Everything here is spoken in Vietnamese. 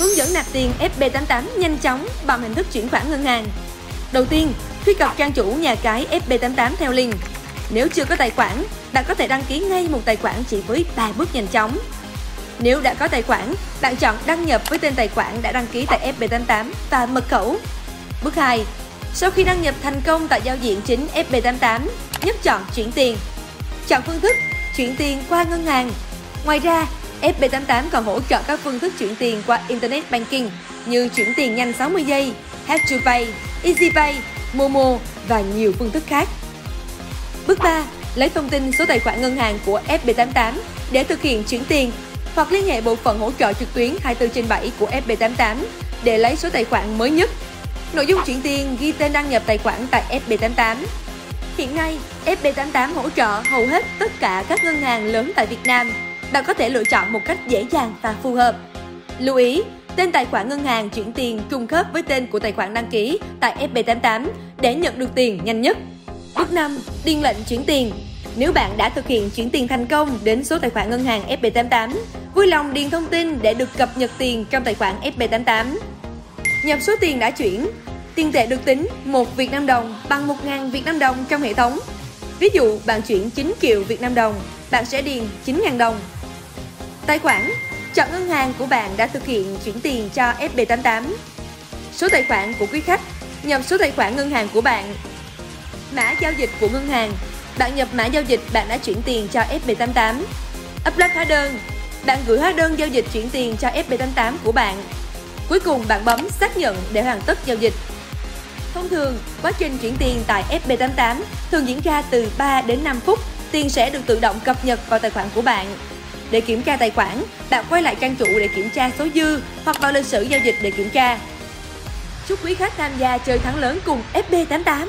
hướng dẫn nạp tiền FB88 nhanh chóng bằng hình thức chuyển khoản ngân hàng. Đầu tiên, truy cập trang chủ nhà cái FB88 theo link. Nếu chưa có tài khoản, bạn có thể đăng ký ngay một tài khoản chỉ với 3 bước nhanh chóng. Nếu đã có tài khoản, bạn chọn đăng nhập với tên tài khoản đã đăng ký tại FB88 và mật khẩu. Bước 2. Sau khi đăng nhập thành công tại giao diện chính FB88, nhấp chọn chuyển tiền. Chọn phương thức chuyển tiền qua ngân hàng. Ngoài ra, FB88 còn hỗ trợ các phương thức chuyển tiền qua Internet Banking như chuyển tiền nhanh 60 giây, Have to Pay, EasyPay, Momo và nhiều phương thức khác. Bước 3. Lấy thông tin số tài khoản ngân hàng của FB88 để thực hiện chuyển tiền hoặc liên hệ bộ phận hỗ trợ trực tuyến 24 trên 7 của FB88 để lấy số tài khoản mới nhất. Nội dung chuyển tiền ghi tên đăng nhập tài khoản tại FB88. Hiện nay, FB88 hỗ trợ hầu hết tất cả các ngân hàng lớn tại Việt Nam. Bạn có thể lựa chọn một cách dễ dàng và phù hợp. Lưu ý, tên tài khoản ngân hàng chuyển tiền trùng khớp với tên của tài khoản đăng ký tại FB88 để nhận được tiền nhanh nhất. Bước 5. Điền lệnh chuyển tiền Nếu bạn đã thực hiện chuyển tiền thành công đến số tài khoản ngân hàng FB88, vui lòng điền thông tin để được cập nhật tiền trong tài khoản FB88. Nhập số tiền đã chuyển, tiền tệ được tính 1 Việt Nam đồng bằng 1.000 Việt Nam đồng trong hệ thống. Ví dụ bạn chuyển 9 triệu Việt Nam đồng, bạn sẽ điền 9.000 đồng. Tài khoản. Chọn ngân hàng của bạn đã thực hiện chuyển tiền cho FB88. Số tài khoản của quý khách Nhập số tài khoản ngân hàng của bạn. Mã giao dịch của ngân hàng. Bạn nhập mã giao dịch bạn đã chuyển tiền cho FB88 Upload hóa đơn. Bạn gửi hóa đơn giao dịch chuyển tiền cho FB88 của bạn. Cuối cùng bạn bấm xác nhận để hoàn tất giao dịch. Thông thường, quá trình chuyển tiền tại FB88 thường diễn ra từ 3 đến 5 phút, tiền sẽ được tự động cập nhật vào tài khoản của bạn. Để kiểm tra tài khoản, bạn quay lại trang chủ để kiểm tra số dư hoặc vào lịch sử giao dịch để kiểm tra. Chúc quý khách tham gia chơi thắng lớn cùng FB88!